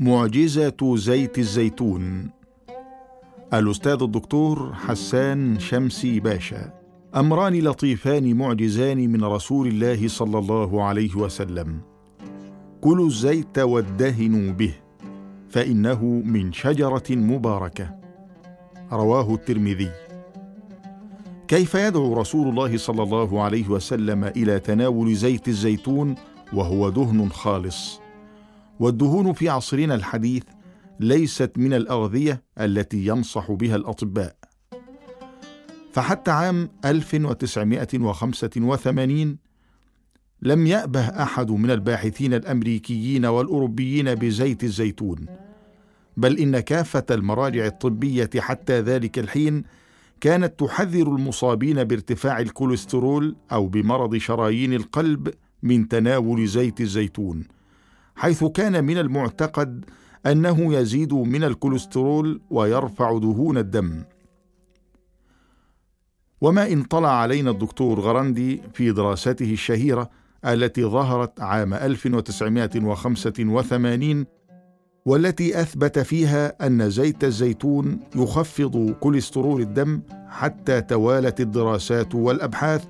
معجزة زيت الزيتون. الأستاذ الدكتور حسان شمسي باشا. أمران لطيفان معجزان من رسول الله صلى الله عليه وسلم. كلوا الزيت وادهنوا به فإنه من شجرة مباركة. رواه الترمذي. كيف يدعو رسول الله صلى الله عليه وسلم إلى تناول زيت الزيتون وهو دهن خالص؟ والدهون في عصرنا الحديث ليست من الأغذية التي ينصح بها الأطباء. فحتى عام 1985 لم يأبه أحد من الباحثين الأمريكيين والأوروبيين بزيت الزيتون، بل إن كافة المراجع الطبية حتى ذلك الحين كانت تحذر المصابين بارتفاع الكوليسترول أو بمرض شرايين القلب من تناول زيت الزيتون، حيث كان من المعتقد أنه يزيد من الكوليسترول ويرفع دهون الدم. وما إن طلع علينا الدكتور غرندي في دراسته الشهيرة التي ظهرت عام 1985 والتي أثبت فيها أن زيت الزيتون يخفض كوليسترول الدم حتى توالت الدراسات والأبحاث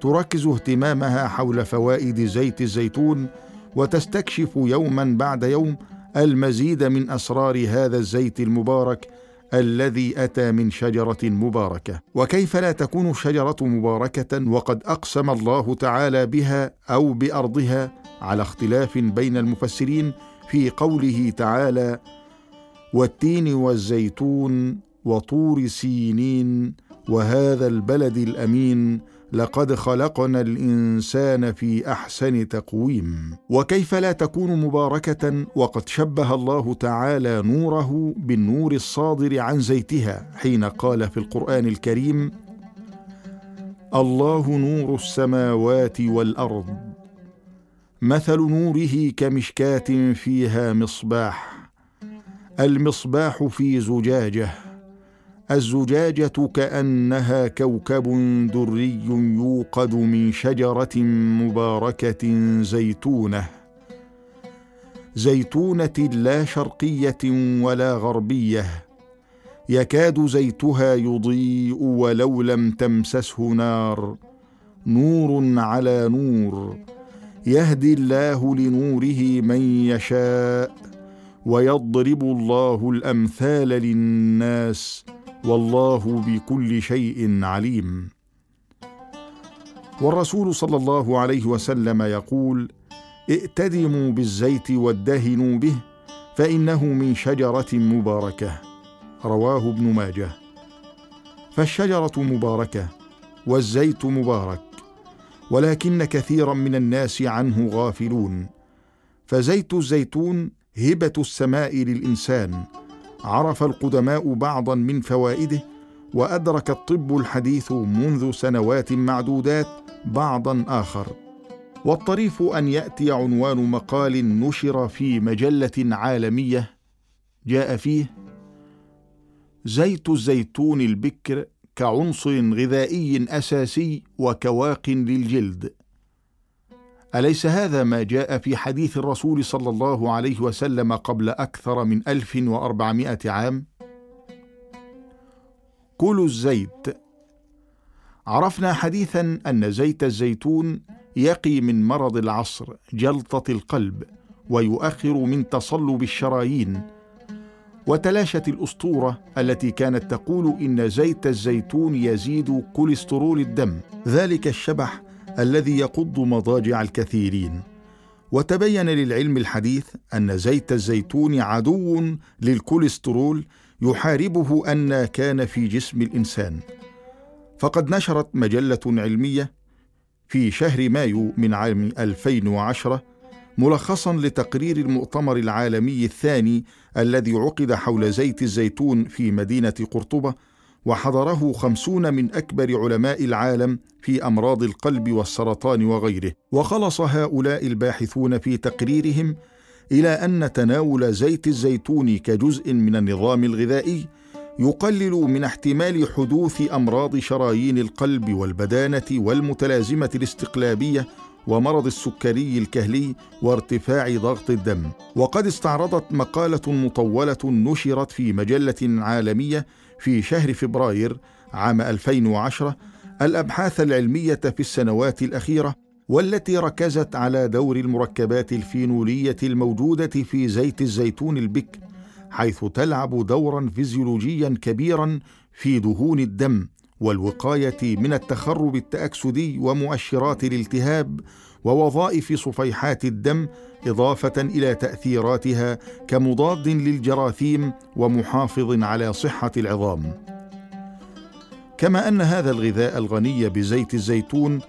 تركز اهتمامها حول فوائد زيت الزيتون وتستكشف يوما بعد يوم المزيد من أسرار هذا الزيت المبارك الذي أتى من شجرة مباركة. وكيف لا تكون الشجرة مباركة وقد أقسم الله تعالى بها أو بأرضها على اختلاف بين المفسرين في قوله تعالى والتين والزيتون وطور سينين وهذا البلد الأمين لقد خلقنا الإنسان في أحسن تقويم. وكيف لا تكون مباركة وقد شبه الله تعالى نوره بالنور الصادر عن زيتها حين قال في القرآن الكريم الله نور السماوات والأرض. مثل نوره كمشكاة فيها مصباح. المصباح في زجاجة. الزجاجة كأنها كوكب دري يوقد من شجرة مباركة زيتونة. زيتونة لا شرقية ولا غربية. يكاد زيتها يضيء ولو لم تمسسه نار. نور على نور. يهدي الله لنوره من يشاء. ويضرب الله الأمثال للناس. والله بكل شيء عليم. والرسول صلى الله عليه وسلم يقول ائتدموا بالزيت وادهنوا به فإنه من شجرة مباركة. رواه ابن ماجه. فالشجرة مباركة والزيت مبارك ولكن كثيرا من الناس عنه غافلون. فزيت الزيتون هبة السماء للإنسان عرف القدماء بعضا من فوائده وأدرك الطب الحديث منذ سنوات معدودات بعضا آخر. والطريف أن يأتي عنوان مقال نشر في مجلة عالمية جاء فيه زيت الزيتون البكر كعنصر غذائي أساسي وكواق للجلد. أليس هذا ما جاء في حديث الرسول صلى الله عليه وسلم قبل أكثر من ألف وأربعمائة عام؟ كلوا الزيت. عرفنا حديثا أن زيت الزيتون يقي من مرض العصر جلطة القلب ويؤخر من تصلب الشرايين. وتلاشت الأسطورة التي كانت تقول إن زيت الزيتون يزيد كوليسترول الدم. ذلك الشبح الذي يقض مضاجع الكثيرين. وتبين للعلم الحديث أن زيت الزيتون عدو للكوليسترول يحاربه أن كان في جسم الإنسان. فقد نشرت مجلة علمية في شهر مايو من عام 2010 ملخصا لتقرير المؤتمر العالمي الثاني الذي عقد حول زيت الزيتون في مدينة قرطبة وحضره خمسون من أكبر علماء العالم في أمراض القلب والسرطان وغيره. وخلص هؤلاء الباحثون في تقريرهم إلى أن تناول زيت الزيتون كجزء من النظام الغذائي يقلل من احتمال حدوث أمراض شرايين القلب والبدانة والمتلازمة الاستقلابية ومرض السكري الكهلي وارتفاع ضغط الدم. وقد استعرضت مقالة مطولة نشرت في مجلة عالمية في شهر فبراير عام 2010 الأبحاث العلمية في السنوات الأخيرة والتي ركزت على دور المركبات الفينولية الموجودة في زيت الزيتون البكر حيث تلعب دورا فيزيولوجيا كبيرا في دهون الدم والوقاية من التخرب التأكسدي ومؤشرات الالتهاب ووظائف صفيحات الدم إضافة إلى تأثيراتها كمضاد للجراثيم ومحافظ على صحة العظام. كما أن هذا الغذاء الغني بزيت الزيتون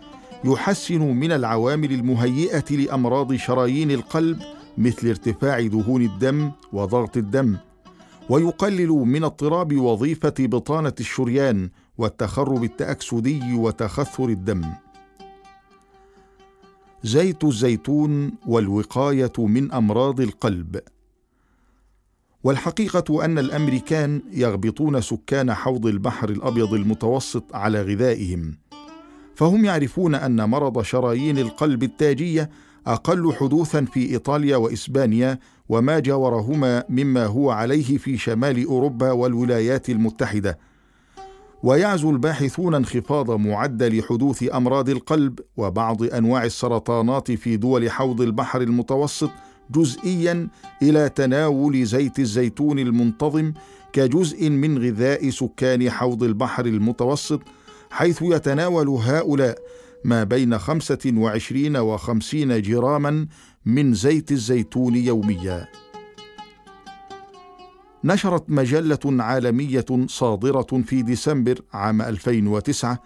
يحسن من العوامل المهيئة لأمراض شرايين القلب مثل ارتفاع دهون الدم وضغط الدم ويقلل من اضطراب وظيفة بطانة الشريان والتخرب التأكسدي وتخثر الدم. زيت الزيتون والوقاية من أمراض القلب. والحقيقة أن الأمريكان يغبطون سكان حوض البحر الأبيض المتوسط على غذائهم. فهم يعرفون أن مرض شرايين القلب التاجية أقل حدوثا في إيطاليا وإسبانيا وما جاورهما مما هو عليه في شمال أوروبا والولايات المتحدة. ويعزو الباحثون انخفاض معدل حدوث أمراض القلب وبعض أنواع السرطانات في دول حوض البحر المتوسط جزئيا إلى تناول زيت الزيتون المنتظم كجزء من غذاء سكان حوض البحر المتوسط حيث يتناول هؤلاء ما بين خمسة وعشرين وخمسين جراما من زيت الزيتون يوميا. نشرت مجلة عالمية صادرة في ديسمبر عام 2009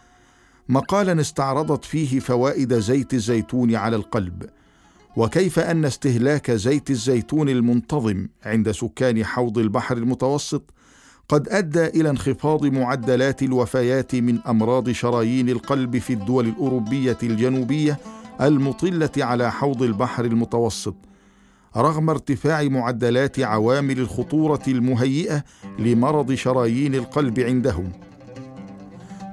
مقالا استعرضت فيه فوائد زيت الزيتون على القلب وكيف أن استهلاك زيت الزيتون المنتظم عند سكان حوض البحر المتوسط قد أدى إلى انخفاض معدلات الوفيات من أمراض شرايين القلب في الدول الأوروبية الجنوبية المطلة على حوض البحر المتوسط. رغم ارتفاع معدلات عوامل الخطورة المهيئة لمرض شرايين القلب عندهم.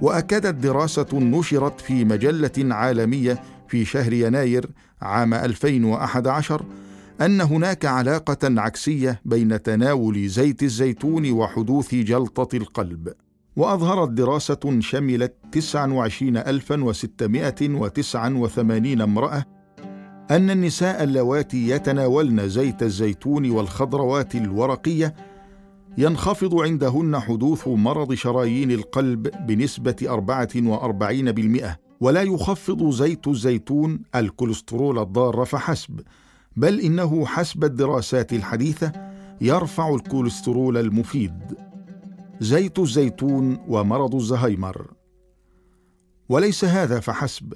وأكدت دراسة نشرت في مجلة عالمية في شهر يناير عام 2011 أن هناك علاقة عكسية بين تناول زيت الزيتون وحدوث جلطة القلب. وأظهرت دراسة شملت 29689 امرأة أن النساء اللواتي يتناولن زيت الزيتون والخضروات الورقية ينخفض عندهن حدوث مرض شرايين القلب بنسبة 44% ولا يخفض زيت الزيتون الكوليسترول الضار فحسب بل إنه حسب الدراسات الحديثة يرفع الكوليسترول المفيد. زيت الزيتون ومرض الزهايمر. وليس هذا فحسب.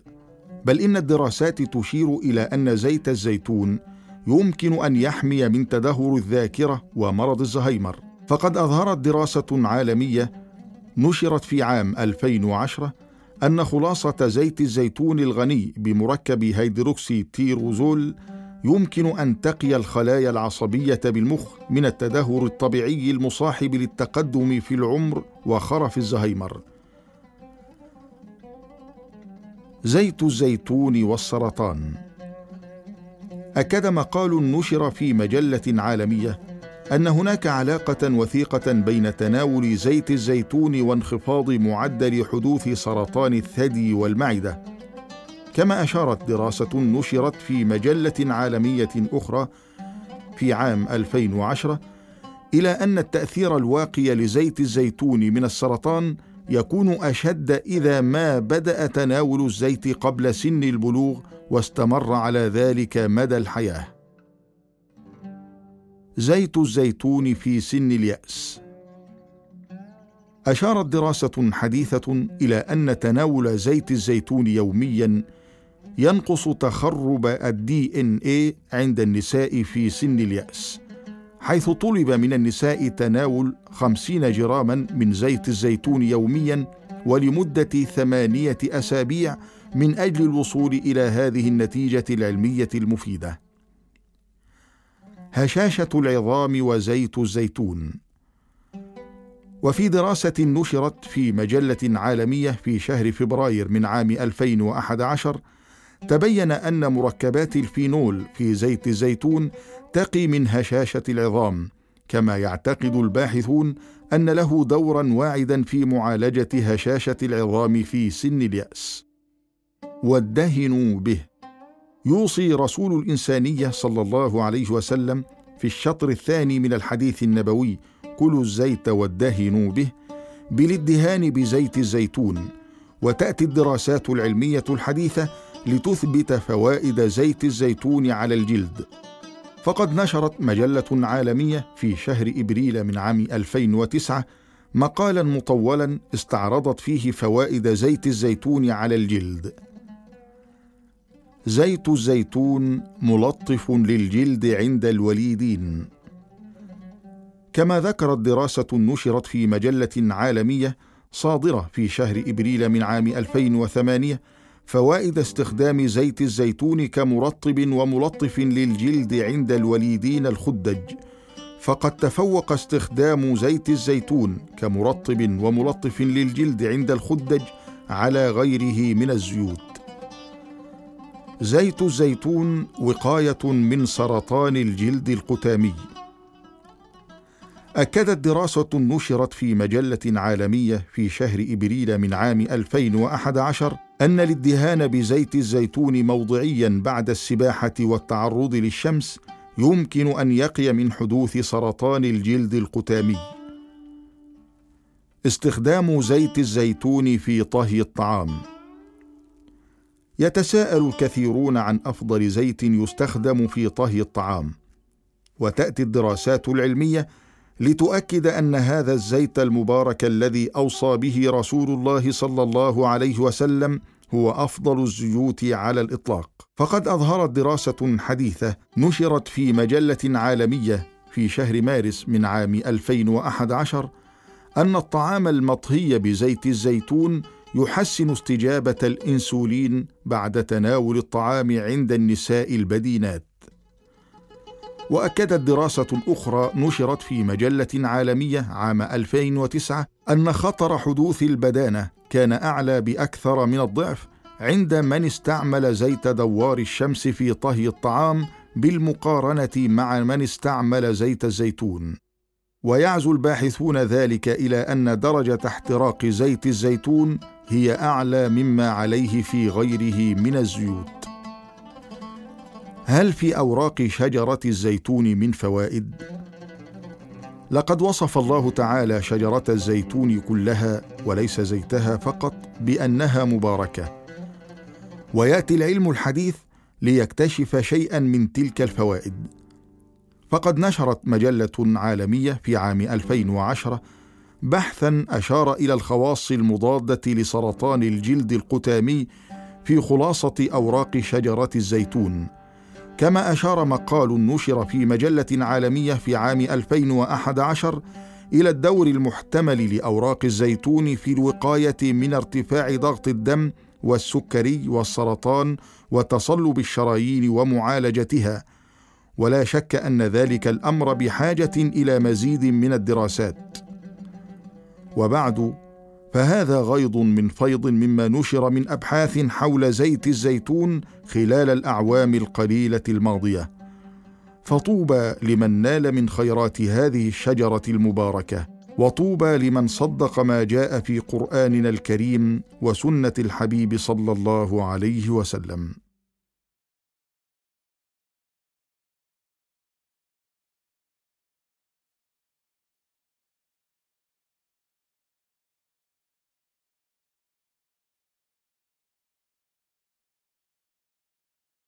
بل إن الدراسات تشير إلى أن زيت الزيتون يمكن أن يحمي من تدهور الذاكرة ومرض الزهايمر. فقد أظهرت دراسة عالمية نشرت في عام 2010 أن خلاصة زيت الزيتون الغني بمركب هيدروكسي تيروزول يمكن أن تقي الخلايا العصبية بالمخ من التدهور الطبيعي المصاحب للتقدم في العمر وخرف الزهايمر. زيت الزيتون والسرطان. اكد مقال نشر في مجلة عالمية أن هناك علاقة وثيقة بين تناول زيت الزيتون وانخفاض معدل حدوث سرطان الثدي والمعدة. كما أشارت دراسة نشرت في مجلة عالمية أخرى في عام 2010 إلى أن التأثير الواقي لزيت الزيتون من السرطان يكون أشد إذا ما بدأ تناول الزيت قبل سن البلوغ واستمر على ذلك مدى الحياة. زيت الزيتون في سن اليأس. أشارت دراسة حديثة إلى أن تناول زيت الزيتون يوميا ينقص تخرب الدي ان اي عند النساء في سن اليأس. حيث طلب من النساء تناول خمسين جراما من زيت الزيتون يوميا ولمدة ثمانية أسابيع من أجل الوصول إلى هذه النتيجة العلمية المفيدة. هشاشة العظام وزيت الزيتون وفي دراسة نشرت في مجلة عالمية في شهر فبراير من عام 2011 تبين أن مركبات الفينول في زيت الزيتون تقي من هشاشة العظام كما يعتقد الباحثون أن له دورا واعدا في معالجة هشاشة العظام في سن اليأس. وادهنوا به. يوصي رسول الإنسانية صلى الله عليه وسلم في الشطر الثاني من الحديث النبوي كلوا الزيت وادهنوا به بالادهان بزيت الزيتون وتأتي الدراسات العلمية الحديثة لتثبت فوائد زيت الزيتون على الجلد. فقد نشرت مجلة عالمية في شهر إبريل من عام 2009 مقالا مطولا استعرضت فيه فوائد زيت الزيتون على الجلد. زيت الزيتون ملطف للجلد عند الوليدين. كما ذكرت دراسة نشرت في مجلة عالمية صادرة في شهر إبريل من عام 2008 فوائد استخدام زيت الزيتون كمرطب وملطف للجلد عند الوليدين الخدج. فقد تفوق استخدام زيت الزيتون كمرطب وملطف للجلد عند الخدج على غيره من الزيوت. زيت الزيتون وقاية من سرطان الجلد القتامي. أكدت دراسة نشرت في مجلة عالمية في شهر إبريل من عام 2011 أن الادهان بزيت الزيتون موضعيا بعد السباحة والتعرض للشمس يمكن أن يقي من حدوث سرطان الجلد القتامي. استخدام زيت الزيتون في طهي الطعام يتساءل الكثيرون عن أفضل زيت يستخدم في طهي الطعام وتأتي الدراسات العلمية لتؤكد أن هذا الزيت المبارك الذي أوصى به رسول الله صلى الله عليه وسلم هو أفضل الزيوت على الإطلاق. فقد أظهرت دراسة حديثة نشرت في مجلة عالمية في شهر مارس من عام 2011 أن الطعام المطهي بزيت الزيتون يحسن استجابة الإنسولين بعد تناول الطعام عند النساء البدينات. وأكدت دراسة أخرى نشرت في مجلة عالمية عام 2009 أن خطر حدوث البدانة كان أعلى بأكثر من الضعف عند من استعمل زيت دوار الشمس في طهي الطعام بالمقارنة مع من استعمل زيت الزيتون. ويعزو الباحثون ذلك إلى أن درجة احتراق زيت الزيتون هي أعلى مما عليه في غيره من الزيوت. هل في أوراق شجرة الزيتون من فوائد؟ لقد وصف الله تعالى شجرة الزيتون كلها وليس زيتها فقط بأنها مباركة. ويأتي العلم الحديث ليكتشف شيئا من تلك الفوائد. فقد نشرت مجلة عالمية في عام 2010 بحثا أشار إلى الخواص المضادة لسرطان الجلد القتامي في خلاصة أوراق شجرة الزيتون. كما أشار مقال نشر في مجلة عالمية في عام 2011 إلى الدور المحتمل لأوراق الزيتون في الوقاية من ارتفاع ضغط الدم والسكري والسرطان وتصلب الشرايين ومعالجتها. ولا شك أن ذلك الأمر بحاجة إلى مزيد من الدراسات. وبعد فهذا غيض من فيض مما نشر من أبحاث حول زيت الزيتون خلال الأعوام القليلة الماضية. فطوبى لمن نال من خيرات هذه الشجرة المباركة وطوبى لمن صدق ما جاء في قرآننا الكريم وسنة الحبيب صلى الله عليه وسلم.